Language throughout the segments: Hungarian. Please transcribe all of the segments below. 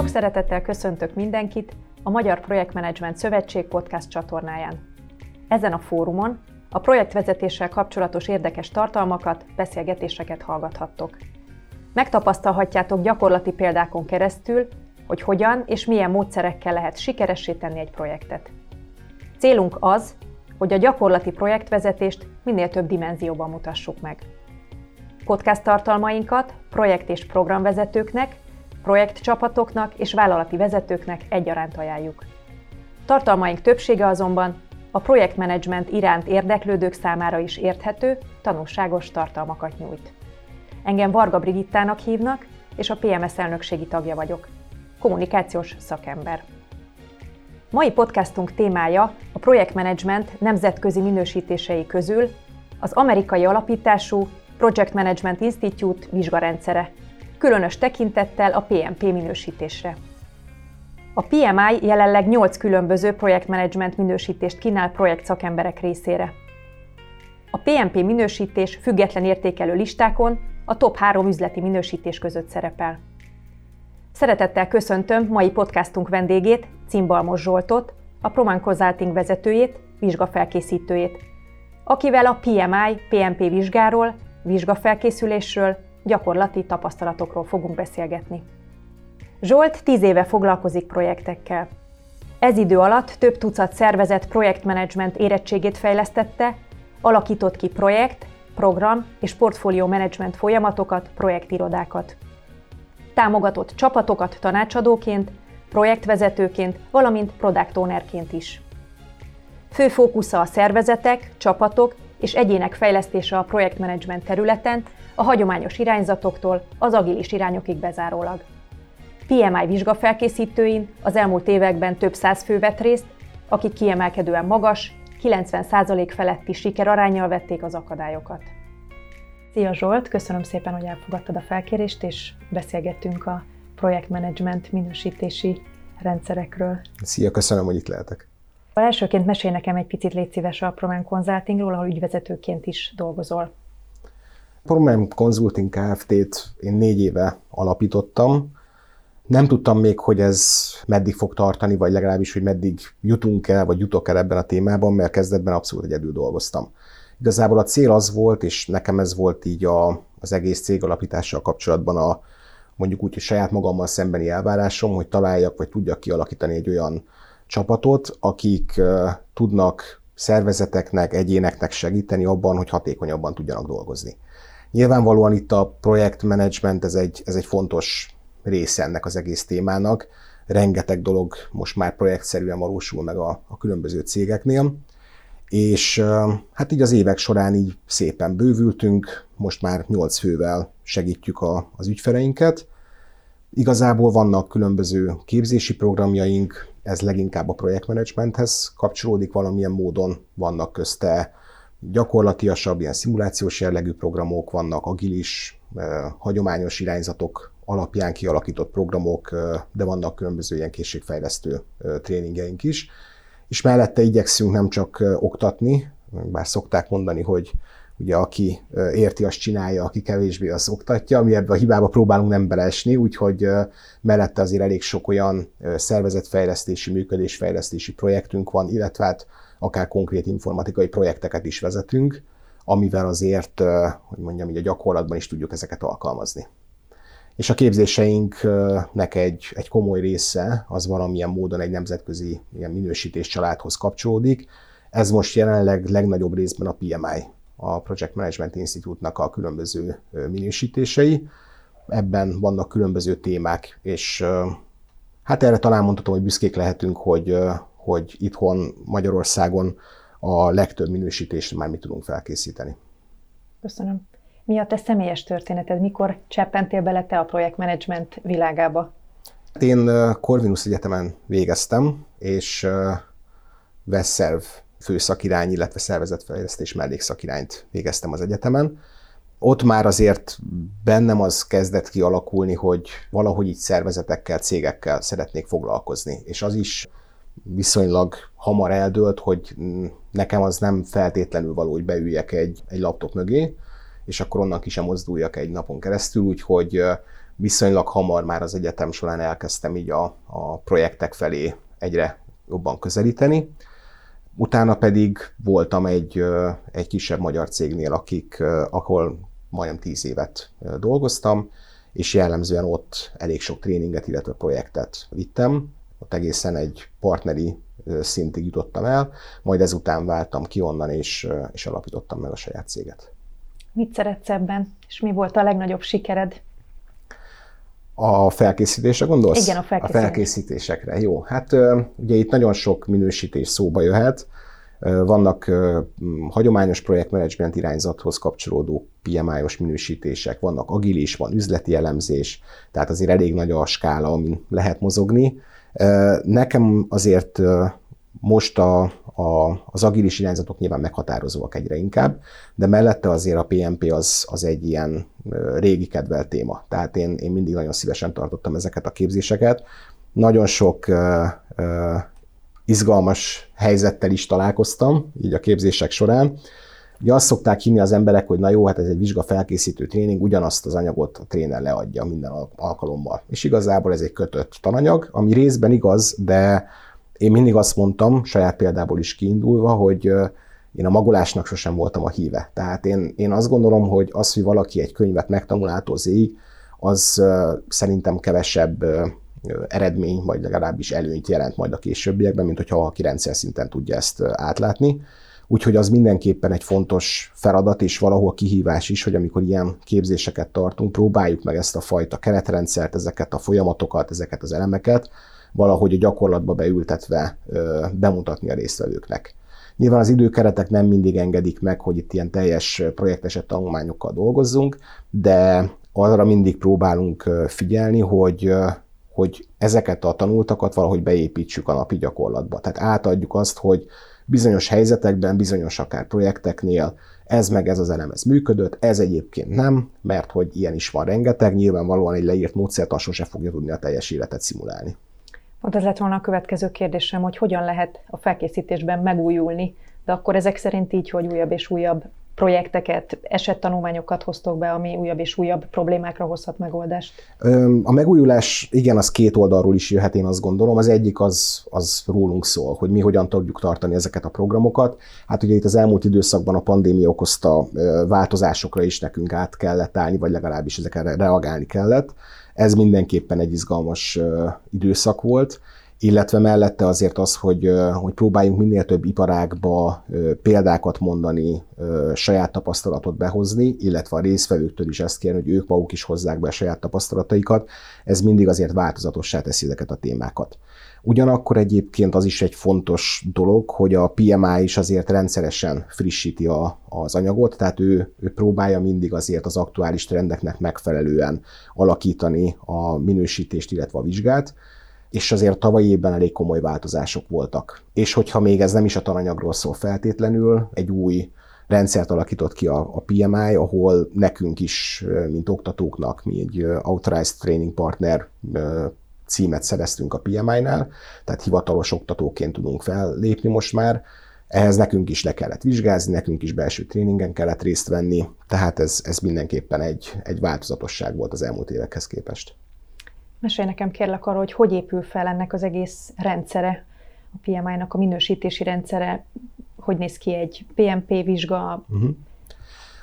Sok szeretettel köszöntök mindenkit a Magyar Projektmenedzsment Szövetség podcast csatornáján. Ezen a fórumon a projektvezetéssel kapcsolatos érdekes tartalmakat, beszélgetéseket hallgathattok. Megtapasztalhatjátok gyakorlati példákon keresztül, hogy hogyan és milyen módszerekkel lehet sikeressé tenni egy projektet. Célunk az, hogy a gyakorlati projektvezetést minél több dimenzióban mutassuk meg. Podcast tartalmainkat projekt- és programvezetőknek, projektcsapatoknak és vállalati vezetőknek egyaránt ajánljuk. Tartalmaink többsége azonban a projektmenedzsment iránt érdeklődők számára is érthető, tanulságos tartalmakat nyújt. Engem Varga Brigittának hívnak, és a PMS elnökségi tagja vagyok. Kommunikációs szakember. Mai podcastunk témája a projektmenedzsment nemzetközi minősítései közül az amerikai alapítású Project Management Institute vizsgarendszere, különös tekintettel a PMP minősítésre. A PMI jelenleg 8 különböző projektmenedzsment minősítést kínál projekt szakemberek részére. A PMP minősítés független értékelő listákon a top 3 üzleti minősítés között szerepel. Szeretettel köszöntöm mai podcastunk vendégét, Cimbalmos Zsoltot, a Proman Consulting vezetőjét, vizsgafelkészítőjét, akivel a PMI, PMP vizsgáról, vizsgafelkészülésről, gyakorlati tapasztalatokról fogunk beszélgetni. Zsolt tíz éve foglalkozik projektekkel. Ez idő alatt több tucat szervezet projektmenedzsment érettségét fejlesztette, alakított ki projekt, program és portfólió menedzsment folyamatokat, projektirodákat. Támogatott csapatokat tanácsadóként, projektvezetőként, valamint product ownerként is. Fő fókusza a szervezetek, csapatok és egyének fejlesztése a projektmenedzsment területen, a hagyományos irányzatoktól az agilis irányokig bezárólag. PMI vizsgafelkészítőin az elmúlt években több száz fő vett részt, akik kiemelkedően magas, 90% feletti sikerarányjal vették az akadályokat. Szia Zsolt, köszönöm szépen, hogy elfogadtad a felkérést, és beszélgettünk a projektmenedzsment minősítési rendszerekről. Szia, köszönöm, hogy itt lehetek. A elsőként mesélj nekem egy picit légy szíves a Promen Consultingról, ahol ügyvezetőként is dolgozol. Promen Consulting Kft-t én négy éve alapítottam. Nem tudtam még, hogy ez meddig fog tartani, vagy legalábbis, hogy meddig jutunk el, vagy jutok el ebben a témában, mert kezdetben abszolút egyedül dolgoztam. Igazából a cél az volt, és nekem ez volt így a, az egész cég alapítással kapcsolatban a mondjuk úgy, hogy saját magammal szembeni elvárásom, hogy találjak, vagy tudjak kialakítani egy olyan csapatot, akik tudnak szervezeteknek, egyéneknek segíteni abban, hogy hatékonyabban tudjanak dolgozni. Nyilvánvalóan itt a projektmenedzsment ez egy, ez egy fontos része ennek az egész témának. Rengeteg dolog most már projektszerűen valósul meg a, a különböző cégeknél, és hát így az évek során így szépen bővültünk, most már 8 fővel segítjük a, az ügyfeleinket. Igazából vannak különböző képzési programjaink, ez leginkább a projektmenedzsmenthez kapcsolódik valamilyen módon, vannak közte gyakorlatiasabb, ilyen szimulációs jellegű programok, vannak agilis, hagyományos irányzatok alapján kialakított programok, de vannak különböző ilyen készségfejlesztő tréningeink is. És mellette igyekszünk nem csak oktatni, bár szokták mondani, hogy ugye aki érti, azt csinálja, aki kevésbé, az oktatja, mi ebbe a hibába próbálunk nem beleesni, úgyhogy mellette azért elég sok olyan szervezetfejlesztési, működésfejlesztési projektünk van, illetve hát akár konkrét informatikai projekteket is vezetünk, amivel azért, hogy mondjam, így a gyakorlatban is tudjuk ezeket alkalmazni. És a képzéseinknek egy, egy komoly része az valamilyen módon egy nemzetközi ilyen minősítés családhoz kapcsolódik. Ez most jelenleg legnagyobb részben a PMI, a Project Management Institute-nak a különböző minősítései. Ebben vannak különböző témák, és hát erre talán mondhatom, hogy büszkék lehetünk, hogy, hogy itthon Magyarországon a legtöbb minősítést már mi tudunk felkészíteni. Köszönöm. Mi a te személyes történeted? Mikor cseppentél bele te a projektmenedzsment világába? Én Corvinus Egyetemen végeztem, és Vesszerv főszakirány, illetve szervezetfejlesztés mellékszakirányt végeztem az egyetemen. Ott már azért bennem az kezdett kialakulni, hogy valahogy így szervezetekkel, cégekkel szeretnék foglalkozni. És az is viszonylag hamar eldőlt, hogy nekem az nem feltétlenül való, hogy beüljek egy, egy laptop mögé, és akkor onnan ki sem mozduljak egy napon keresztül, úgyhogy viszonylag hamar már az egyetem során elkezdtem így a, a projektek felé egyre jobban közelíteni. Utána pedig voltam egy, egy kisebb magyar cégnél, akik, ahol majdnem tíz évet dolgoztam, és jellemzően ott elég sok tréninget, illetve projektet vittem. Ott egészen egy partneri szintig jutottam el, majd ezután váltam ki onnan, és, és alapítottam meg a saját céget. Mit szeretsz ebben, és mi volt a legnagyobb sikered? A felkészítésre gondolsz? Igen, a felkészítésre. A felkészítésekre, jó. Hát ugye itt nagyon sok minősítés szóba jöhet. Vannak hagyományos projektmenedzsment irányzathoz kapcsolódó PMI-os minősítések, vannak agilis, van üzleti elemzés, tehát azért elég nagy a skála, amin lehet mozogni. Nekem azért most a, a, az agilis irányzatok nyilván meghatározóak egyre inkább, de mellette azért a PMP az, az egy ilyen régi kedvelt téma. Tehát én, én mindig nagyon szívesen tartottam ezeket a képzéseket. Nagyon sok uh, uh, izgalmas helyzettel is találkoztam, így a képzések során. Ugye azt szokták hinni az emberek, hogy na jó, hát ez egy vizsga felkészítő tréning, ugyanazt az anyagot a tréner leadja minden alkalommal. És igazából ez egy kötött tananyag, ami részben igaz, de én mindig azt mondtam, saját példából is kiindulva, hogy én a magolásnak sosem voltam a híve. Tehát én, én azt gondolom, hogy az, hogy valaki egy könyvet megtanul ától az szerintem kevesebb eredmény, vagy legalábbis előnyt jelent majd a későbbiekben, mint hogyha valaki rendszer szinten tudja ezt átlátni. Úgyhogy az mindenképpen egy fontos feladat, és valahol kihívás is, hogy amikor ilyen képzéseket tartunk, próbáljuk meg ezt a fajta keretrendszert, ezeket a folyamatokat, ezeket az elemeket valahogy a gyakorlatba beültetve bemutatni a résztvevőknek. Nyilván az időkeretek nem mindig engedik meg, hogy itt ilyen teljes projekteset tanulmányokkal dolgozzunk, de arra mindig próbálunk figyelni, hogy, hogy ezeket a tanultakat valahogy beépítsük a napi gyakorlatba. Tehát átadjuk azt, hogy bizonyos helyzetekben, bizonyos akár projekteknél ez meg ez az elem, ez működött, ez egyébként nem, mert hogy ilyen is van rengeteg, nyilvánvalóan egy leírt módszert sose fogja tudni a teljes életet szimulálni. Pont ez lett volna a következő kérdésem, hogy hogyan lehet a felkészítésben megújulni, de akkor ezek szerint így, hogy újabb és újabb projekteket, esettanulmányokat hoztok be, ami újabb és újabb problémákra hozhat megoldást? A megújulás, igen, az két oldalról is jöhet, én azt gondolom. Az egyik az, az rólunk szól, hogy mi hogyan tudjuk tartani ezeket a programokat. Hát ugye itt az elmúlt időszakban a pandémia okozta változásokra is nekünk át kellett állni, vagy legalábbis ezekre reagálni kellett. Ez mindenképpen egy izgalmas időszak volt illetve mellette azért az, hogy, hogy próbáljunk minél több iparágba példákat mondani, saját tapasztalatot behozni, illetve a résztvevőktől is ezt kérni, hogy ők maguk is hozzák be a saját tapasztalataikat, ez mindig azért változatossá teszi ezeket a témákat. Ugyanakkor egyébként az is egy fontos dolog, hogy a PMI is azért rendszeresen frissíti a, az anyagot, tehát ő, ő próbálja mindig azért az aktuális trendeknek megfelelően alakítani a minősítést, illetve a vizsgát, és azért tavalyi évben elég komoly változások voltak. És hogyha még ez nem is a tananyagról szól feltétlenül, egy új rendszert alakított ki a, a PMI, ahol nekünk is, mint oktatóknak, mi egy Authorized Training Partner címet szereztünk a PMI-nál, tehát hivatalos oktatóként tudunk fellépni most már. Ehhez nekünk is le kellett vizsgázni, nekünk is belső tréningen kellett részt venni, tehát ez, ez mindenképpen egy, egy változatosság volt az elmúlt évekhez képest. Mesélj nekem kérlek arról, hogy hogy épül fel ennek az egész rendszere, a PMI-nak a minősítési rendszere, hogy néz ki egy PMP vizsga? Uh-huh.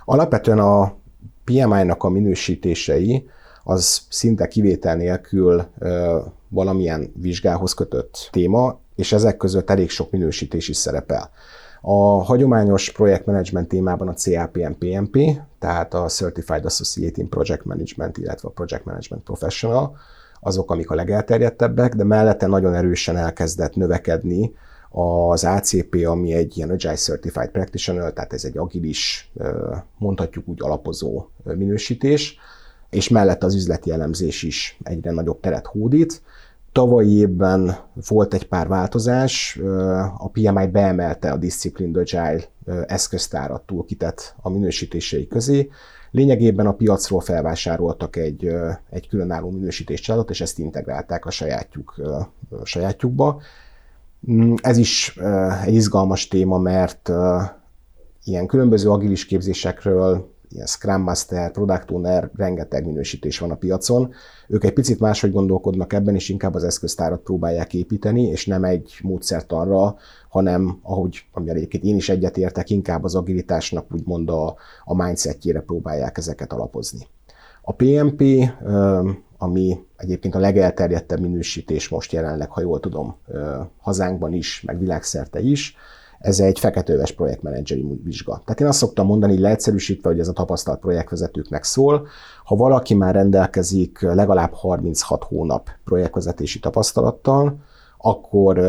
Alapvetően a PMI-nak a minősítései az szinte kivétel nélkül ö, valamilyen vizsgához kötött téma, és ezek között elég sok minősítés is szerepel. A hagyományos projektmenedzsment témában a CAPM-PMP, tehát a Certified Associate in Project Management, illetve a Project Management Professional, azok, amik a legelterjedtebbek, de mellette nagyon erősen elkezdett növekedni az ACP, ami egy ilyen Agile Certified Practitioner, tehát ez egy agilis, mondhatjuk úgy alapozó minősítés, és mellett az üzleti elemzés is egyre nagyobb teret hódít. Tavalyi évben volt egy pár változás, a PMI beemelte a Disciplined Agile eszköztárat toolkitet a minősítései közé, Lényegében a piacról felvásároltak egy, egy különálló minősítéscsaládot, és ezt integrálták a sajátjuk, sajátjukba. Mm, ez is egy izgalmas téma, mert ilyen különböző agilis képzésekről ilyen Scrum Master, Product Owner, rengeteg minősítés van a piacon. Ők egy picit máshogy gondolkodnak ebben, és inkább az eszköztárat próbálják építeni, és nem egy módszertanra, hanem ahogy ami egyébként én is egyetértek, inkább az agilitásnak úgymond a, a mindsetjére próbálják ezeket alapozni. A PMP, ami egyébként a legelterjedtebb minősítés most jelenleg, ha jól tudom, hazánkban is, meg világszerte is, ez egy feketőves projektmenedzseri vizsga. Tehát én azt szoktam mondani, leegyszerűsítve, hogy ez a tapasztalt projektvezetőknek szól. Ha valaki már rendelkezik legalább 36 hónap projektvezetési tapasztalattal, akkor,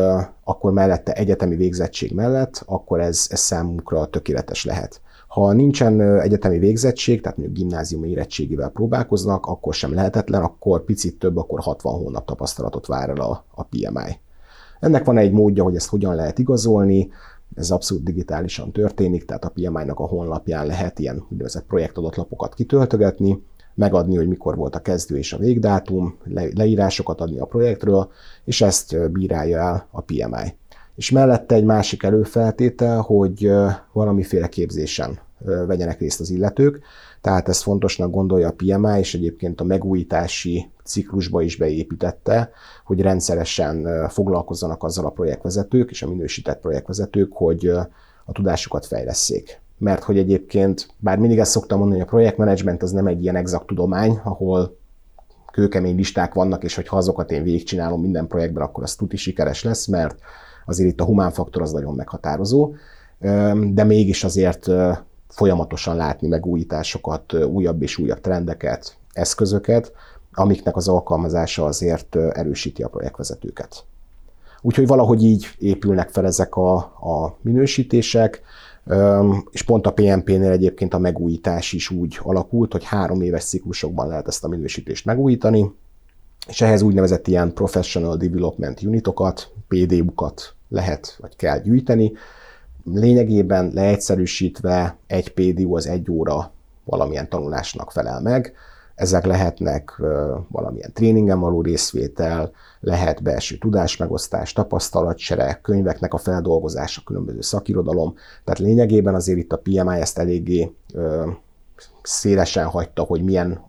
akkor mellette egyetemi végzettség mellett, akkor ez, ez számunkra tökéletes lehet. Ha nincsen egyetemi végzettség, tehát mondjuk gimnáziumi érettségivel próbálkoznak, akkor sem lehetetlen, akkor picit több, akkor 60 hónap tapasztalatot vár el a, a PMI. Ennek van egy módja, hogy ezt hogyan lehet igazolni, ez abszolút digitálisan történik, tehát a PMI-nak a honlapján lehet ilyen úgynevezett projektadatlapot kitöltögetni, megadni, hogy mikor volt a kezdő és a végdátum, le, leírásokat adni a projektről, és ezt bírálja el a PMI. És mellette egy másik előfeltétel, hogy valamiféle képzésen vegyenek részt az illetők, tehát ezt fontosnak gondolja a PMI, és egyébként a megújítási ciklusba is beépítette, hogy rendszeresen foglalkozzanak azzal a projektvezetők és a minősített projektvezetők, hogy a tudásukat fejleszék. Mert hogy egyébként, bár mindig ezt szoktam mondani, hogy a projektmenedzsment az nem egy ilyen exakt tudomány, ahol kőkemény listák vannak, és hogyha azokat én végigcsinálom minden projektben, akkor az tuti sikeres lesz, mert azért itt a humán faktor az nagyon meghatározó, de mégis azért folyamatosan látni megújításokat, újabb és újabb trendeket, eszközöket, amiknek az alkalmazása azért erősíti a projektvezetőket. Úgyhogy valahogy így épülnek fel ezek a, a minősítések, és pont a PMP-nél egyébként a megújítás is úgy alakult, hogy három éves ciklusokban lehet ezt a minősítést megújítani, és ehhez úgynevezett ilyen Professional Development Unitokat, PDU-kat lehet vagy kell gyűjteni. Lényegében leegyszerűsítve egy PDU az egy óra valamilyen tanulásnak felel meg, ezek lehetnek valamilyen tréningen való részvétel, lehet belső tudásmegosztás, tapasztalatcsere, könyveknek a feldolgozása, különböző szakirodalom. Tehát lényegében azért itt a PMI ezt eléggé szélesen hagyta, hogy milyen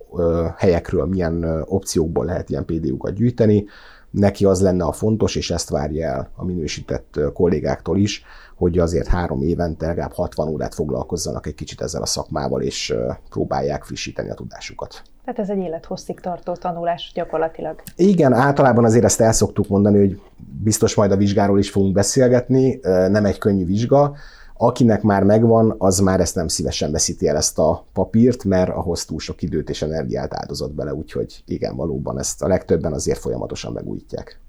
helyekről, milyen opciókból lehet ilyen PDU-kat gyűjteni. Neki az lenne a fontos, és ezt várja el a minősített kollégáktól is, hogy azért három évente legalább 60 órát foglalkozzanak egy kicsit ezzel a szakmával, és próbálják frissíteni a tudásukat. Tehát ez egy élethosszig tartó tanulás gyakorlatilag. Igen, általában azért ezt el szoktuk mondani, hogy biztos majd a vizsgáról is fogunk beszélgetni, nem egy könnyű vizsga, Akinek már megvan, az már ezt nem szívesen veszíti el ezt a papírt, mert ahhoz túl sok időt és energiát áldozott bele, úgyhogy igen, valóban ezt a legtöbben azért folyamatosan megújítják.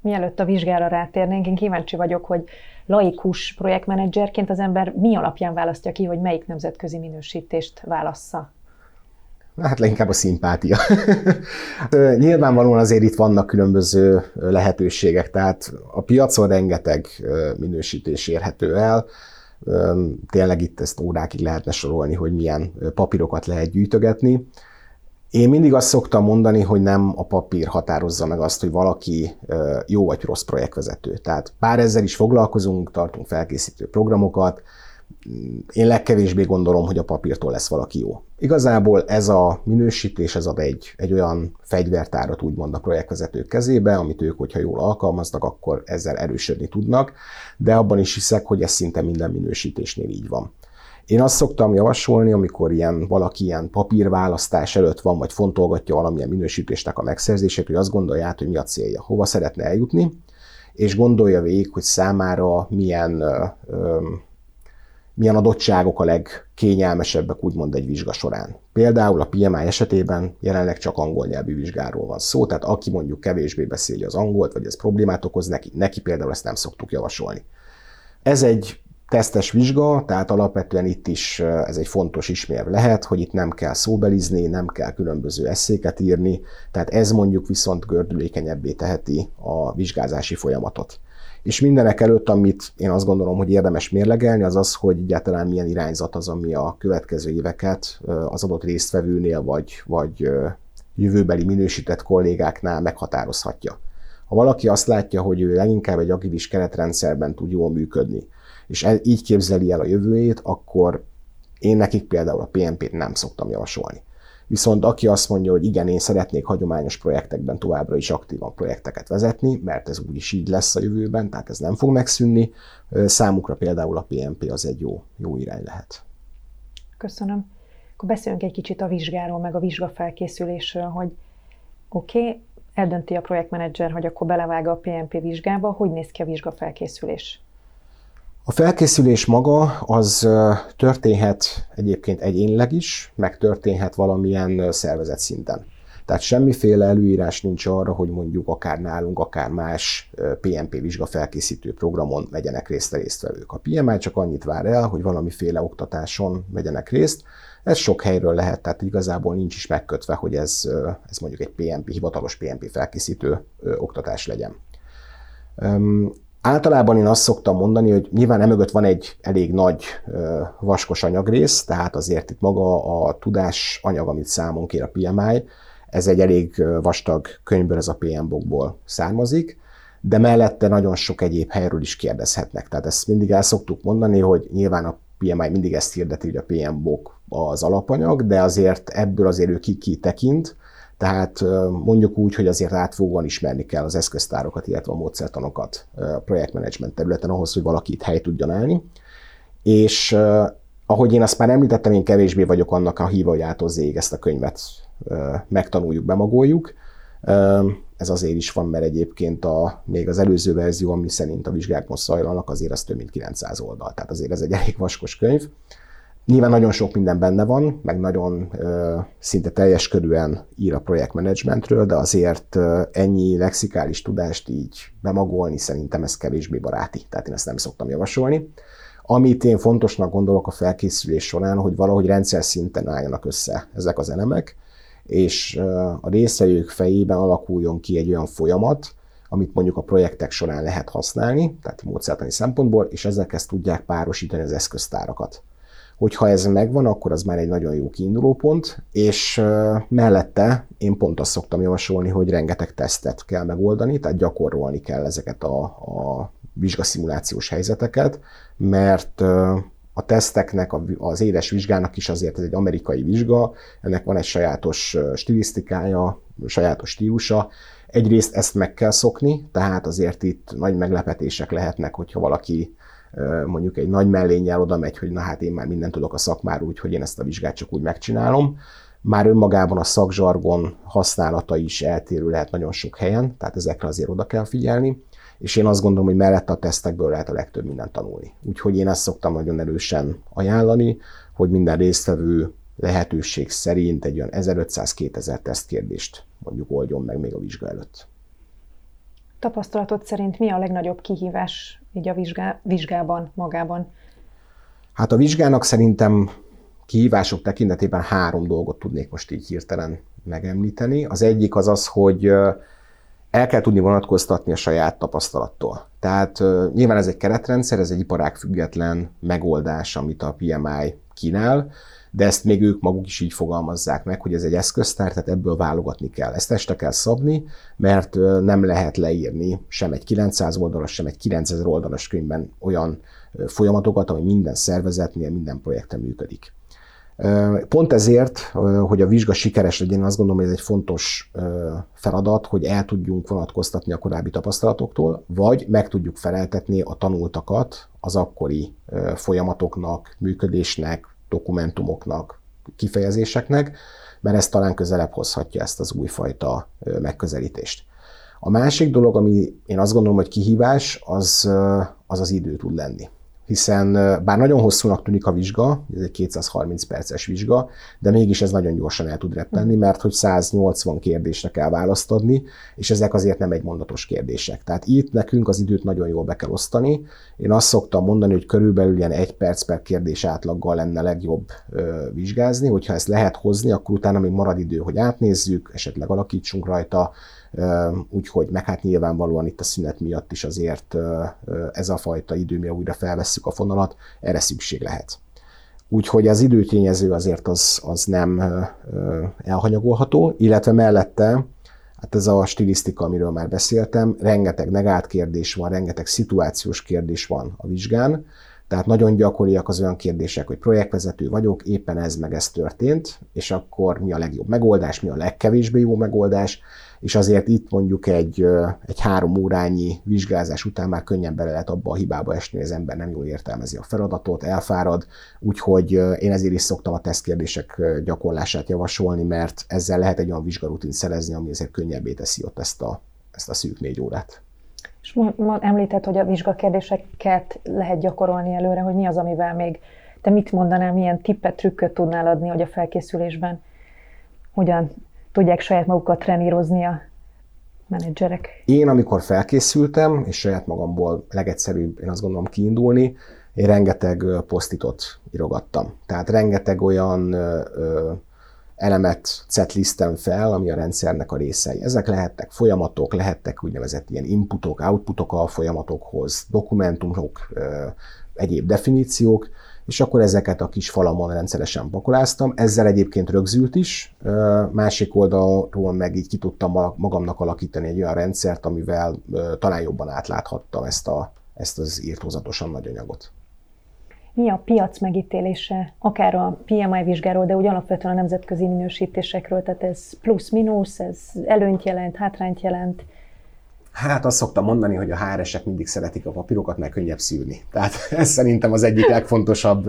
Mielőtt a vizsgára rátérnénk, én kíváncsi vagyok, hogy laikus projektmenedzserként az ember mi alapján választja ki, hogy melyik nemzetközi minősítést válassza? Hát leginkább a szimpátia. Nyilvánvalóan azért itt vannak különböző lehetőségek, tehát a piacon rengeteg minősítés érhető el, Tényleg itt ezt órákig lehetne sorolni, hogy milyen papírokat lehet gyűjtögetni. Én mindig azt szoktam mondani, hogy nem a papír határozza meg azt, hogy valaki jó vagy rossz projektvezető. Tehát pár ezzel is foglalkozunk, tartunk felkészítő programokat, én legkevésbé gondolom, hogy a papírtól lesz valaki jó. Igazából ez a minősítés, ez ad egy, egy olyan fegyvertárat úgymond a projektvezetők kezébe, amit ők, hogyha jól alkalmaznak, akkor ezzel erősödni tudnak, de abban is hiszek, hogy ez szinte minden minősítésnél így van. Én azt szoktam javasolni, amikor ilyen, valaki ilyen papírválasztás előtt van, vagy fontolgatja valamilyen minősítésnek a megszerzését, hogy azt gondolja át, hogy mi a célja, hova szeretne eljutni, és gondolja végig, hogy számára milyen ö, ö, milyen adottságok a legkényelmesebbek úgymond egy vizsga során. Például a PMI esetében jelenleg csak angol nyelvű vizsgáról van szó, tehát aki mondjuk kevésbé beszéli az angolt, vagy ez problémát okoz neki, neki például ezt nem szoktuk javasolni. Ez egy tesztes vizsga, tehát alapvetően itt is ez egy fontos ismérv lehet, hogy itt nem kell szóbelizni, nem kell különböző eszéket írni, tehát ez mondjuk viszont gördülékenyebbé teheti a vizsgázási folyamatot. És mindenek előtt, amit én azt gondolom, hogy érdemes mérlegelni, az az, hogy egyáltalán milyen irányzat az, ami a következő éveket az adott résztvevőnél, vagy, vagy jövőbeli minősített kollégáknál meghatározhatja. Ha valaki azt látja, hogy ő leginkább egy agilis keretrendszerben tud jól működni, és így képzeli el a jövőjét, akkor Én nekik például a PMP-t nem szoktam javasolni. Viszont aki azt mondja, hogy igen, én szeretnék hagyományos projektekben továbbra is aktívan projekteket vezetni, mert ez úgyis így lesz a jövőben, tehát ez nem fog megszűnni, számukra például a PMP az egy jó, jó irány lehet. Köszönöm. Akkor beszéljünk egy kicsit a vizsgáról, meg a vizsgafelkészülésről, hogy oké, okay, eldönti a projektmenedzser, hogy akkor belevág a PMP vizsgába, hogy néz ki a vizsgafelkészülés? A felkészülés maga az történhet egyébként egyénileg is, meg történhet valamilyen szervezet szinten. Tehát semmiféle előírás nincs arra, hogy mondjuk akár nálunk, akár más PMP vizsga felkészítő programon vegyenek részt a résztvevők. A PMI csak annyit vár el, hogy valamiféle oktatáson vegyenek részt. Ez sok helyről lehet, tehát igazából nincs is megkötve, hogy ez, ez mondjuk egy PMP, hivatalos PMP felkészítő oktatás legyen. Általában én azt szoktam mondani, hogy nyilván emögött van egy elég nagy vaskos anyagrész, tehát azért itt maga a tudás anyag, amit számon kér a PMI, ez egy elég vastag könyvből, ez a PM bookból származik, de mellette nagyon sok egyéb helyről is kérdezhetnek. Tehát ezt mindig el szoktuk mondani, hogy nyilván a PMI mindig ezt hirdeti, hogy a PM book az alapanyag, de azért ebből azért ő ki-ki tekint, tehát mondjuk úgy, hogy azért átfogóan ismerni kell az eszköztárokat, illetve a módszertanokat a projektmenedzsment területen ahhoz, hogy valaki itt hely tudjon állni. És ahogy én azt már említettem, én kevésbé vagyok annak a híva, hogy átozzék ezt a könyvet megtanuljuk, bemagoljuk. Ez azért is van, mert egyébként a, még az előző verzió, ami szerint a vizsgák most zajlanak, azért az több mint 900 oldal. Tehát azért ez egy elég vaskos könyv. Nyilván nagyon sok minden benne van, meg nagyon szinte teljes körűen ír a projektmenedzsmentről, de azért ennyi lexikális tudást így bemagolni szerintem ez kevésbé baráti, tehát én ezt nem szoktam javasolni. Amit én fontosnak gondolok a felkészülés során, hogy valahogy rendszer szinten álljanak össze ezek az elemek, és a részvevők fejében alakuljon ki egy olyan folyamat, amit mondjuk a projektek során lehet használni, tehát módszertani szempontból, és ezek ezt tudják párosítani az eszköztárakat. Hogyha ez megvan, akkor az már egy nagyon jó kiindulópont, és mellette én pont azt szoktam javasolni, hogy rengeteg tesztet kell megoldani, tehát gyakorolni kell ezeket a, a vizsgaszimulációs helyzeteket, mert a teszteknek, az édes vizsgának is azért ez egy amerikai vizsga, ennek van egy sajátos stilisztikája, sajátos stílusa. Egyrészt ezt meg kell szokni, tehát azért itt nagy meglepetések lehetnek, hogyha valaki mondjuk egy nagy mellénnyel oda megy, hogy na hát én már mindent tudok a szakmáról, úgyhogy én ezt a vizsgát csak úgy megcsinálom. Már önmagában a szakzsargon használata is eltérő lehet nagyon sok helyen, tehát ezekre azért oda kell figyelni és én azt gondolom, hogy mellett a tesztekből lehet a legtöbb mindent tanulni. Úgyhogy én ezt szoktam nagyon erősen ajánlani, hogy minden résztvevő lehetőség szerint egy olyan 1500-2000 tesztkérdést mondjuk oldjon meg még a vizsga előtt. Tapasztalatod szerint mi a legnagyobb kihívás így a vizsgá, vizsgában magában? Hát a vizsgának szerintem kihívások tekintetében három dolgot tudnék most így hirtelen megemlíteni. Az egyik az az, hogy el kell tudni vonatkoztatni a saját tapasztalattól. Tehát nyilván ez egy keretrendszer, ez egy iparág független megoldás, amit a PMI kínál, de ezt még ők maguk is így fogalmazzák meg, hogy ez egy eszköztár, tehát ebből válogatni kell. Ezt este kell szabni, mert nem lehet leírni sem egy 900 oldalas, sem egy 9000 oldalas könyvben olyan folyamatokat, ami minden szervezetnél, minden projekten működik. Pont ezért, hogy a vizsga sikeres legyen, azt gondolom, hogy ez egy fontos feladat, hogy el tudjunk vonatkoztatni a korábbi tapasztalatoktól, vagy meg tudjuk feleltetni a tanultakat az akkori folyamatoknak, működésnek, dokumentumoknak, kifejezéseknek, mert ez talán közelebb hozhatja ezt az újfajta megközelítést. A másik dolog, ami én azt gondolom, hogy kihívás, az az, az idő tud lenni hiszen bár nagyon hosszúnak tűnik a vizsga, ez egy 230 perces vizsga, de mégis ez nagyon gyorsan el tud reppenni, mert hogy 180 kérdésre kell választ adni, és ezek azért nem egy mondatos kérdések. Tehát itt nekünk az időt nagyon jól be kell osztani. Én azt szoktam mondani, hogy körülbelül ilyen egy perc per kérdés átlaggal lenne legjobb ö, vizsgázni, hogyha ezt lehet hozni, akkor utána még marad idő, hogy átnézzük, esetleg alakítsunk rajta, úgyhogy meg hát nyilvánvalóan itt a szünet miatt is azért ez a fajta idő, mi újra felvesszük a fonalat, erre szükség lehet. Úgyhogy az időtényező azért az, az nem elhanyagolható, illetve mellette Hát ez a stilisztika, amiről már beszéltem, rengeteg negált kérdés van, rengeteg szituációs kérdés van a vizsgán, Tehát nagyon gyakoriak az olyan kérdések, hogy projektvezető vagyok, éppen ez meg ez történt, és akkor mi a legjobb megoldás, mi a legkevésbé jó megoldás, és azért itt mondjuk egy, egy három órányi vizsgázás után már könnyen bele lehet abba a hibába esni, hogy az ember nem jól értelmezi a feladatot, elfárad, úgyhogy én ezért is szoktam a tesztkérdések gyakorlását javasolni, mert ezzel lehet egy olyan vizsgarutint szerezni, ami azért könnyebbé teszi ott ezt a, ezt a szűk négy órát. És említett, hogy a vizsgakérdéseket lehet gyakorolni előre, hogy mi az, amivel még te mit mondanál, milyen tippet, trükköt tudnál adni, hogy a felkészülésben hogyan tudják saját magukat trenírozni a menedzserek? Én, amikor felkészültem, és saját magamból legegyszerűbb, én azt gondolom kiindulni, én rengeteg posztitot írogattam. Tehát rengeteg olyan ö, elemet setlistem fel, ami a rendszernek a részei. Ezek lehettek folyamatok, lehettek úgynevezett ilyen inputok, outputok a folyamatokhoz, dokumentumok, egyéb definíciók, és akkor ezeket a kis falamon rendszeresen pakoláztam. Ezzel egyébként rögzült is, másik oldalról meg így ki tudtam magamnak alakítani egy olyan rendszert, amivel talán jobban átláthattam ezt, a, ezt az írtózatosan nagy anyagot. Mi a piac megítélése, akár a PMI vizsgáról, de úgy alapvetően a nemzetközi minősítésekről, tehát ez plusz-minusz, ez előnyt jelent, hátrányt jelent, Hát azt szoktam mondani, hogy a HR-esek mindig szeretik a papírokat, mert könnyebb szűrni. Tehát ez szerintem az egyik legfontosabb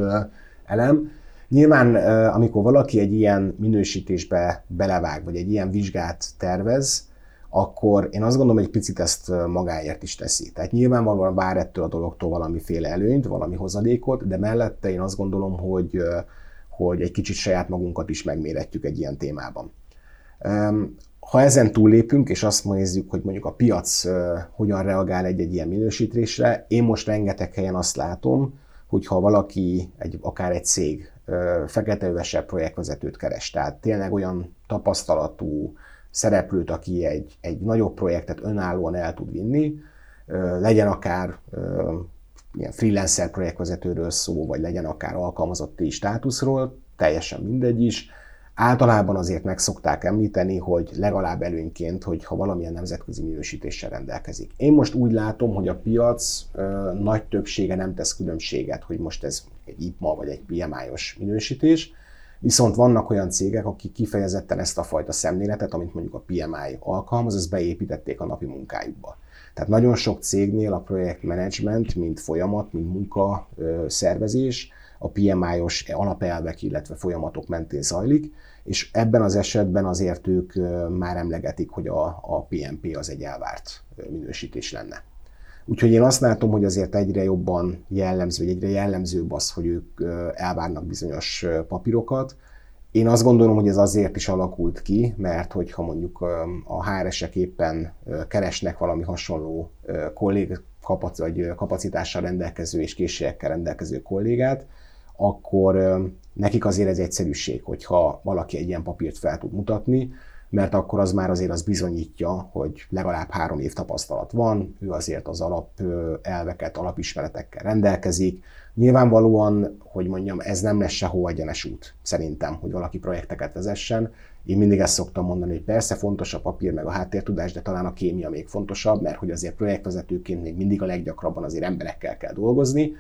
elem. Nyilván, amikor valaki egy ilyen minősítésbe belevág, vagy egy ilyen vizsgát tervez, akkor én azt gondolom, hogy egy picit ezt magáért is teszi. Tehát nyilvánvalóan vár ettől a dologtól valamiféle előnyt, valami hozadékot, de mellette én azt gondolom, hogy, hogy egy kicsit saját magunkat is megméretjük egy ilyen témában. Ha ezen túllépünk, és azt nézzük, hogy mondjuk a piac hogyan reagál egy-egy ilyen minősítésre, én most rengeteg helyen azt látom, hogy ha valaki, egy, akár egy cég, feketeövesebb projektvezetőt keres, tehát tényleg olyan tapasztalatú szereplőt, aki egy, egy nagyobb projektet önállóan el tud vinni, legyen akár ilyen freelancer projektvezetőről szó, vagy legyen akár alkalmazotti státuszról, teljesen mindegy is, Általában azért meg szokták említeni, hogy legalább előnyként, hogy ha valamilyen nemzetközi minősítéssel rendelkezik. Én most úgy látom, hogy a piac ö, nagy többsége nem tesz különbséget, hogy most ez egy IPMA vagy egy PMI-os minősítés, viszont vannak olyan cégek, akik kifejezetten ezt a fajta szemléletet, amit mondjuk a PMI alkalmaz, ezt beépítették a napi munkájukba. Tehát nagyon sok cégnél a projektmenedzsment, mint folyamat, mint munka szervezés, a PMI-os alapelvek, illetve folyamatok mentén zajlik, és ebben az esetben azért ők már emlegetik, hogy a, a PMP az egy elvárt minősítés lenne. Úgyhogy én azt látom, hogy azért egyre jobban jellemző, vagy egyre jellemzőbb az, hogy ők elvárnak bizonyos papírokat. Én azt gondolom, hogy ez azért is alakult ki, mert hogyha mondjuk a HR-esek éppen keresnek valami hasonló kollég, vagy kapacitással rendelkező és készségekkel rendelkező kollégát, akkor nekik azért ez egyszerűség, hogyha valaki egy ilyen papírt fel tud mutatni, mert akkor az már azért az bizonyítja, hogy legalább három év tapasztalat van, ő azért az alap elveket, alapismeretekkel rendelkezik. Nyilvánvalóan, hogy mondjam, ez nem lesz sehol egyenes út, szerintem, hogy valaki projekteket vezessen. Én mindig ezt szoktam mondani, hogy persze fontos a papír meg a háttértudás, de talán a kémia még fontosabb, mert hogy azért projektvezetőként még mindig a leggyakrabban azért emberekkel kell dolgozni,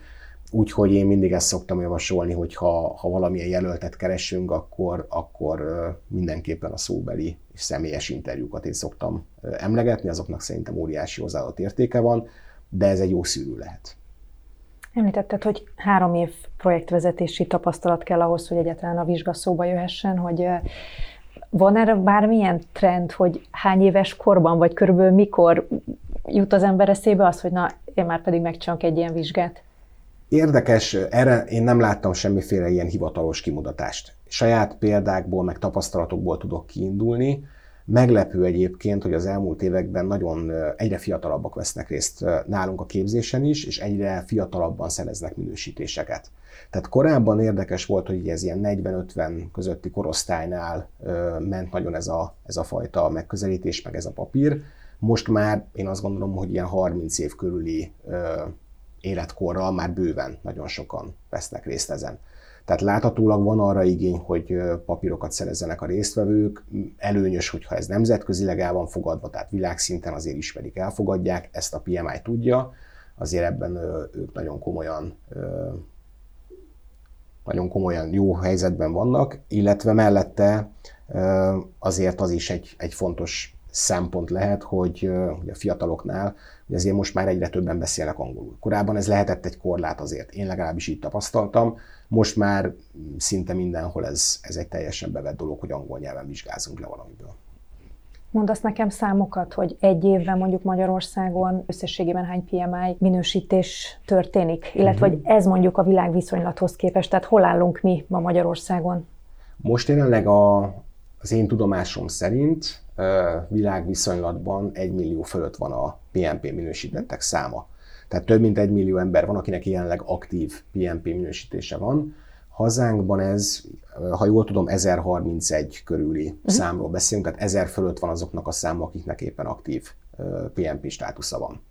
Úgyhogy én mindig ezt szoktam javasolni, hogy ha, ha valamilyen jelöltet keresünk, akkor, akkor mindenképpen a szóbeli és személyes interjúkat én szoktam emlegetni, azoknak szerintem óriási hozzáadott értéke van, de ez egy jó szűrő lehet. Említetted, hogy három év projektvezetési tapasztalat kell ahhoz, hogy egyáltalán a vizsga szóba jöhessen, hogy van erre bármilyen trend, hogy hány éves korban, vagy körülbelül mikor jut az ember eszébe az, hogy na, én már pedig megcsinálok egy ilyen vizsgát? Érdekes, erre én nem láttam semmiféle ilyen hivatalos kimutatást. Saját példákból, meg tapasztalatokból tudok kiindulni. Meglepő egyébként, hogy az elmúlt években nagyon egyre fiatalabbak vesznek részt nálunk a képzésen is, és egyre fiatalabban szereznek minősítéseket. Tehát korábban érdekes volt, hogy ez ilyen 40-50 közötti korosztálynál ment nagyon ez a, ez a fajta megközelítés, meg ez a papír. Most már én azt gondolom, hogy ilyen 30 év körüli életkorral már bőven nagyon sokan vesznek részt ezen. Tehát láthatólag van arra igény, hogy papírokat szerezzenek a résztvevők. Előnyös, hogyha ez nemzetközileg el van fogadva, tehát világszinten azért ismerik, elfogadják, ezt a PMI tudja. azért ebben ők nagyon komolyan nagyon komolyan jó helyzetben vannak, illetve mellette azért az is egy, egy fontos szempont lehet, hogy, hogy a fiataloknál hogy azért most már egyre többen beszélnek angolul. Korábban ez lehetett egy korlát azért, én legalábbis így tapasztaltam, most már szinte mindenhol ez, ez egy teljesen bevett dolog, hogy angol nyelven vizsgázunk le valamiből. Mondasz nekem számokat, hogy egy évben mondjuk Magyarországon összességében hány PMI minősítés történik, illetve uh-huh. hogy ez mondjuk a világviszonylathoz képest, tehát hol állunk mi ma Magyarországon? Most jelenleg a, az én tudomásom szerint világviszonylatban egy millió fölött van a PNP minősítettek száma. Tehát több mint egy millió ember van, akinek jelenleg aktív PNP minősítése van. Hazánkban ez, ha jól tudom, 1031 körüli uh-huh. számról beszélünk, tehát 1000 fölött van azoknak a száma, akiknek éppen aktív PNP státusza van.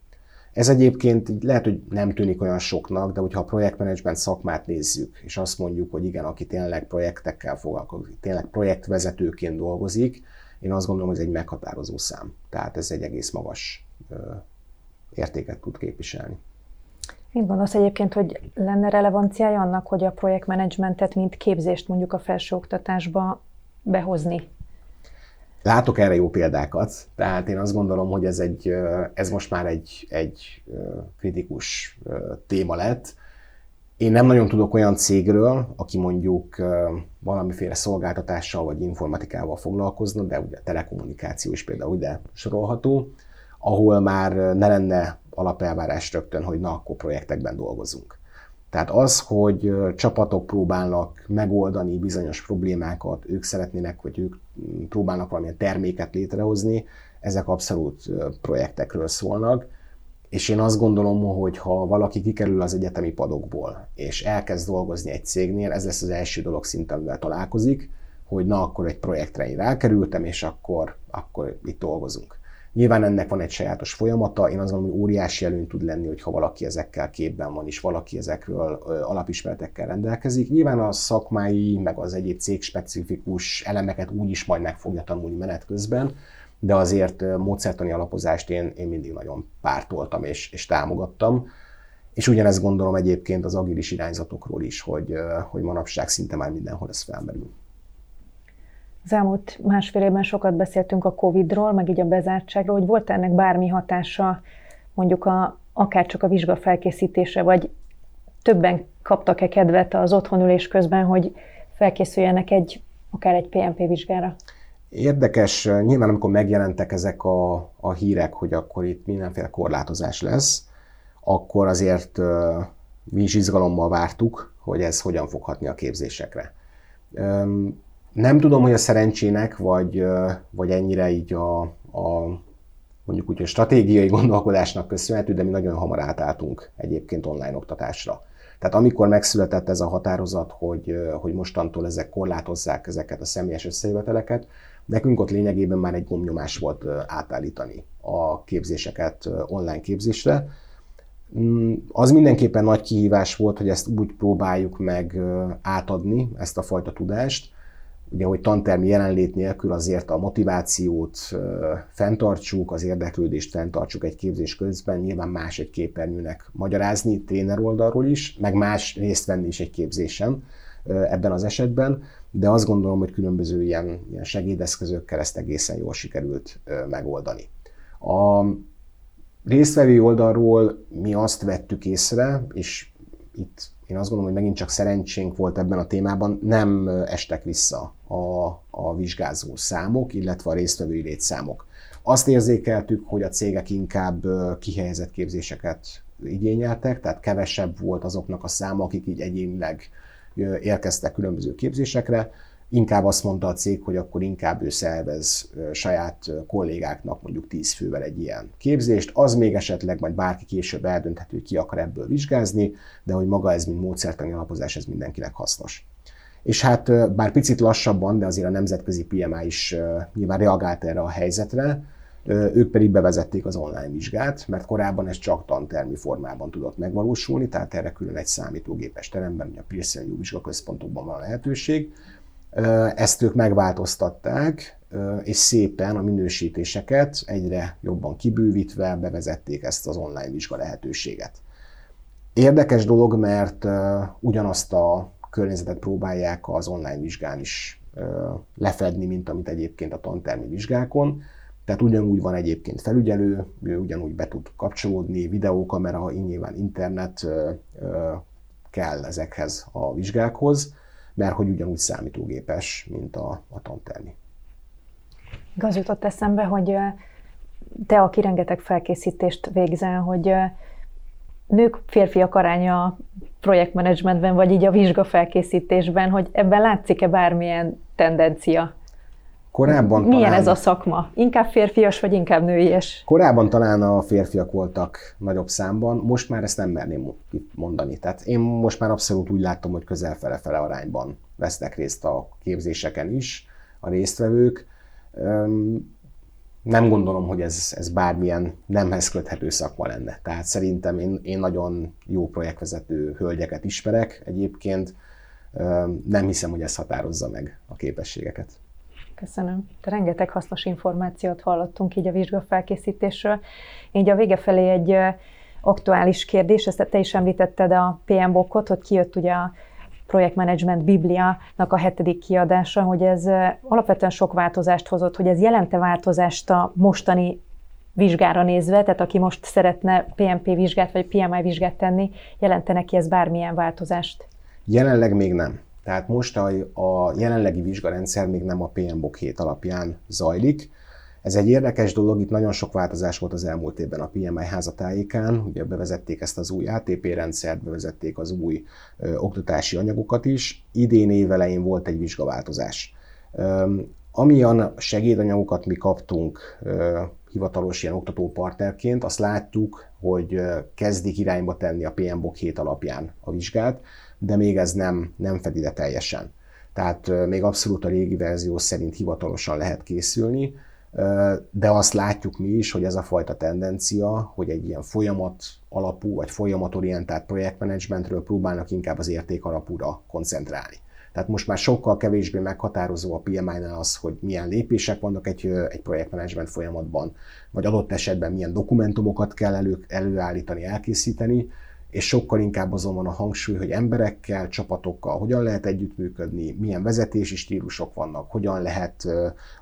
Ez egyébként lehet, hogy nem tűnik olyan soknak, de hogyha a projektmenedzsment szakmát nézzük, és azt mondjuk, hogy igen, aki tényleg projektekkel foglalkozik, tényleg projektvezetőként dolgozik, én azt gondolom, hogy ez egy meghatározó szám. Tehát ez egy egész magas értéket tud képviselni. Mit gondolsz egyébként, hogy lenne relevanciája annak, hogy a projektmenedzsmentet, mint képzést mondjuk a felsőoktatásba behozni? Látok erre jó példákat, tehát én azt gondolom, hogy ez, egy, ez most már egy, egy kritikus téma lett. Én nem nagyon tudok olyan cégről, aki mondjuk valamiféle szolgáltatással vagy informatikával foglalkozna, de ugye telekommunikáció is például ide sorolható, ahol már ne lenne alapelvárás rögtön, hogy na, akkor projektekben dolgozunk. Tehát az, hogy csapatok próbálnak megoldani bizonyos problémákat, ők szeretnének, vagy ők próbálnak valamilyen terméket létrehozni, ezek abszolút projektekről szólnak. És én azt gondolom, hogy ha valaki kikerül az egyetemi padokból, és elkezd dolgozni egy cégnél, ez lesz az első dolog szinten, amivel találkozik, hogy na, akkor egy projektre én rákerültem, és akkor, akkor itt dolgozunk. Nyilván ennek van egy sajátos folyamata, én azt gondolom, hogy óriási előny tud lenni, hogyha valaki ezekkel képben van, és valaki ezekről alapismeretekkel rendelkezik. Nyilván a szakmái, meg az egyéb cégspecifikus elemeket úgy is majd meg fogja tanulni menet közben, de azért módszertani alapozást én, én mindig nagyon pártoltam és, és támogattam. És ugyanezt gondolom egyébként az agilis irányzatokról is, hogy, hogy manapság szinte már mindenhol ez felmerül. Az elmúlt másfél évben sokat beszéltünk a Covid-ról, meg így a bezártságról, hogy volt ennek bármi hatása mondjuk a, akár csak a vizsga felkészítése, vagy többen kaptak-e kedvet az otthonülés közben, hogy felkészüljenek egy, akár egy PMP vizsgára? Érdekes, nyilván amikor megjelentek ezek a, a hírek, hogy akkor itt mindenféle korlátozás lesz, akkor azért mi is izgalommal vártuk, hogy ez hogyan fog hatni a képzésekre. Nem tudom, hogy a szerencsének, vagy, vagy ennyire így a, a mondjuk úgy, hogy stratégiai gondolkodásnak köszönhető, de mi nagyon hamar átálltunk egyébként online oktatásra. Tehát amikor megszületett ez a határozat, hogy, hogy mostantól ezek korlátozzák ezeket a személyes összejöveteleket, nekünk ott lényegében már egy gomnyomás volt átállítani a képzéseket online képzésre. Mm, az mindenképpen nagy kihívás volt, hogy ezt úgy próbáljuk meg átadni, ezt a fajta tudást, ugye, hogy tantermi jelenlét nélkül azért a motivációt fenntartsuk, az érdeklődést fenntartsuk egy képzés közben, nyilván más egy képernyőnek magyarázni, tréner oldalról is, meg más részt venni is egy képzésen ebben az esetben, de azt gondolom, hogy különböző ilyen, ilyen segédeszközökkel ezt egészen jól sikerült megoldani. A résztvevő oldalról mi azt vettük észre, és itt én azt gondolom, hogy megint csak szerencsénk volt ebben a témában, nem estek vissza a, a vizsgázó számok, illetve a résztvevői létszámok. Azt érzékeltük, hogy a cégek inkább kihelyezett képzéseket igényeltek, tehát kevesebb volt azoknak a száma, akik így egyénileg érkeztek különböző képzésekre, inkább azt mondta a cég, hogy akkor inkább ő szervez saját kollégáknak mondjuk 10 fővel egy ilyen képzést, az még esetleg majd bárki később eldönthető, ki akar ebből vizsgázni, de hogy maga ez, mint módszertani alapozás, ez mindenkinek hasznos. És hát bár picit lassabban, de azért a nemzetközi PMI is nyilván reagált erre a helyzetre, ők pedig bevezették az online vizsgát, mert korábban ez csak tantermi formában tudott megvalósulni, tehát erre külön egy számítógépes teremben, a Pearson Vizsgaközpontokban van lehetőség. Ezt ők megváltoztatták, és szépen a minősítéseket egyre jobban kibővítve bevezették ezt az online vizsga lehetőséget. Érdekes dolog, mert ugyanazt a környezetet próbálják az online vizsgán is lefedni, mint amit egyébként a tantermi vizsgákon. Tehát ugyanúgy van egyébként felügyelő, ő ugyanúgy be tud kapcsolódni, videókamera, nyilván internet kell ezekhez a vizsgákhoz, mert hogy ugyanúgy számítógépes, mint a, a tantermi. Az jutott eszembe, hogy te, aki rengeteg felkészítést végzel, hogy nők, férfiak aránya projektmenedzsmentben, vagy így a vizsgafelkészítésben, hogy ebben látszik-e bármilyen tendencia? Korábban Milyen talán, ez a szakma? Inkább férfias, vagy inkább nőies? Korábban talán a férfiak voltak nagyobb számban, most már ezt nem merném mondani. Tehát én most már abszolút úgy látom, hogy közel fele-fele arányban vesznek részt a képzéseken is a résztvevők. Nem gondolom, hogy ez, ez bármilyen nemhez köthető szakma lenne. Tehát szerintem én, én nagyon jó projektvezető hölgyeket ismerek egyébként. Nem hiszem, hogy ez határozza meg a képességeket. Köszönöm. Te rengeteg hasznos információt hallottunk így a vizsgafelkészítésről. Így a vége felé egy aktuális kérdés, ezt te is említetted a PM Bokot, hogy kijött ugye a projektmenedzsment Biblia-nak a hetedik kiadása, hogy ez alapvetően sok változást hozott, hogy ez jelente változást a mostani vizsgára nézve, tehát aki most szeretne PMP vizsgát vagy PMI vizsgát tenni, jelente neki ez bármilyen változást? Jelenleg még nem. Tehát most a, a jelenlegi vizsgarendszer még nem a PMBOK 7 alapján zajlik. Ez egy érdekes dolog, itt nagyon sok változás volt az elmúlt évben a PMI házatájékán, ugye bevezették ezt az új ATP rendszert, bevezették az új ö, oktatási anyagokat is. Idén évelején volt egy vizsgaváltozás. Ö, amilyen segédanyagokat mi kaptunk ö, hivatalos ilyen oktatópartnerként, azt látjuk, hogy kezdik irányba tenni a PMBOK 7 alapján a vizsgát de még ez nem, nem fedi le teljesen. Tehát még abszolút a régi verzió szerint hivatalosan lehet készülni, de azt látjuk mi is, hogy ez a fajta tendencia, hogy egy ilyen folyamat alapú vagy folyamatorientált projektmenedzsmentről próbálnak inkább az érték alapúra koncentrálni. Tehát most már sokkal kevésbé meghatározó a PMI-nál az, hogy milyen lépések vannak egy, egy projektmenedzsment folyamatban, vagy adott esetben milyen dokumentumokat kell elő, előállítani, elkészíteni, és sokkal inkább azon van a hangsúly, hogy emberekkel, csapatokkal hogyan lehet együttműködni, milyen vezetési stílusok vannak, hogyan lehet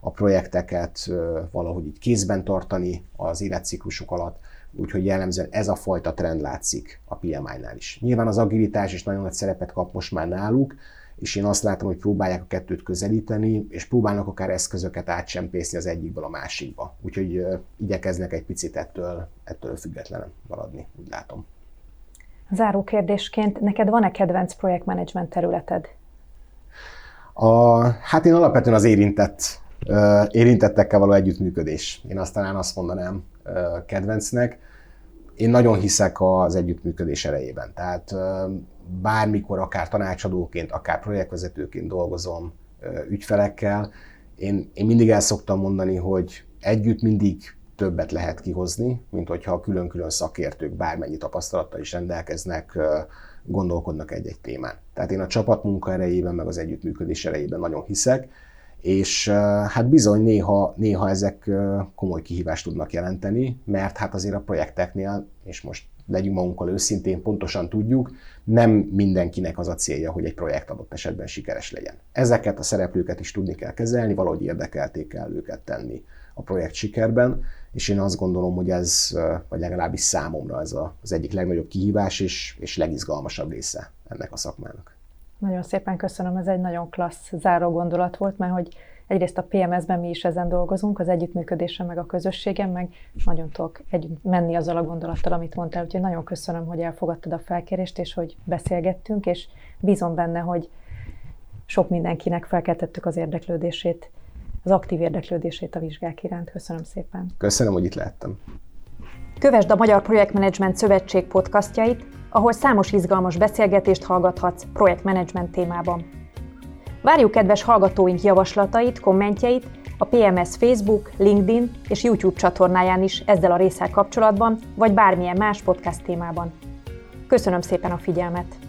a projekteket valahogy így kézben tartani az életciklusuk alatt, úgyhogy jellemzően ez a fajta trend látszik a PMI-nál is. Nyilván az agilitás is nagyon nagy szerepet kap most már náluk, és én azt látom, hogy próbálják a kettőt közelíteni, és próbálnak akár eszközöket átsempészni az egyikből a másikba. Úgyhogy igyekeznek egy picit ettől, ettől függetlenen maradni, úgy látom. Záró kérdésként, neked van-e kedvenc projektmenedzsment területed? A, hát én alapvetően az érintett, érintettekkel való együttműködés. Én azt talán azt mondanám kedvencnek. Én nagyon hiszek az együttműködés erejében. Tehát bármikor, akár tanácsadóként, akár projektvezetőként dolgozom ügyfelekkel, én, én mindig el szoktam mondani, hogy együtt mindig többet lehet kihozni, mint hogyha külön-külön szakértők bármennyi tapasztalattal is rendelkeznek, gondolkodnak egy-egy témán. Tehát én a csapatmunka erejében, meg az együttműködés erejében nagyon hiszek, és hát bizony néha, néha ezek komoly kihívást tudnak jelenteni, mert hát azért a projekteknél, és most legyünk magunkkal őszintén, pontosan tudjuk, nem mindenkinek az a célja, hogy egy projekt adott esetben sikeres legyen. Ezeket a szereplőket is tudni kell kezelni, valahogy érdekelték kell őket tenni a projekt sikerben, és én azt gondolom, hogy ez, vagy legalábbis számomra ez az egyik legnagyobb kihívás és, és legizgalmasabb része ennek a szakmának. Nagyon szépen köszönöm, ez egy nagyon klassz záró gondolat volt, mert hogy egyrészt a PMS-ben mi is ezen dolgozunk, az együttműködésen, meg a közösségen, meg nagyon tudok együtt menni azzal a gondolattal, amit mondtál, úgyhogy nagyon köszönöm, hogy elfogadtad a felkérést, és hogy beszélgettünk, és bízom benne, hogy sok mindenkinek felkeltettük az érdeklődését az aktív érdeklődését a vizsgák iránt. Köszönöm szépen. Köszönöm, hogy itt lehettem. Kövesd a Magyar Projektmenedzsment Szövetség podcastjait, ahol számos izgalmas beszélgetést hallgathatsz projektmenedzsment témában. Várjuk kedves hallgatóink javaslatait, kommentjeit a PMS Facebook, LinkedIn és YouTube csatornáján is ezzel a részsel kapcsolatban, vagy bármilyen más podcast témában. Köszönöm szépen a figyelmet!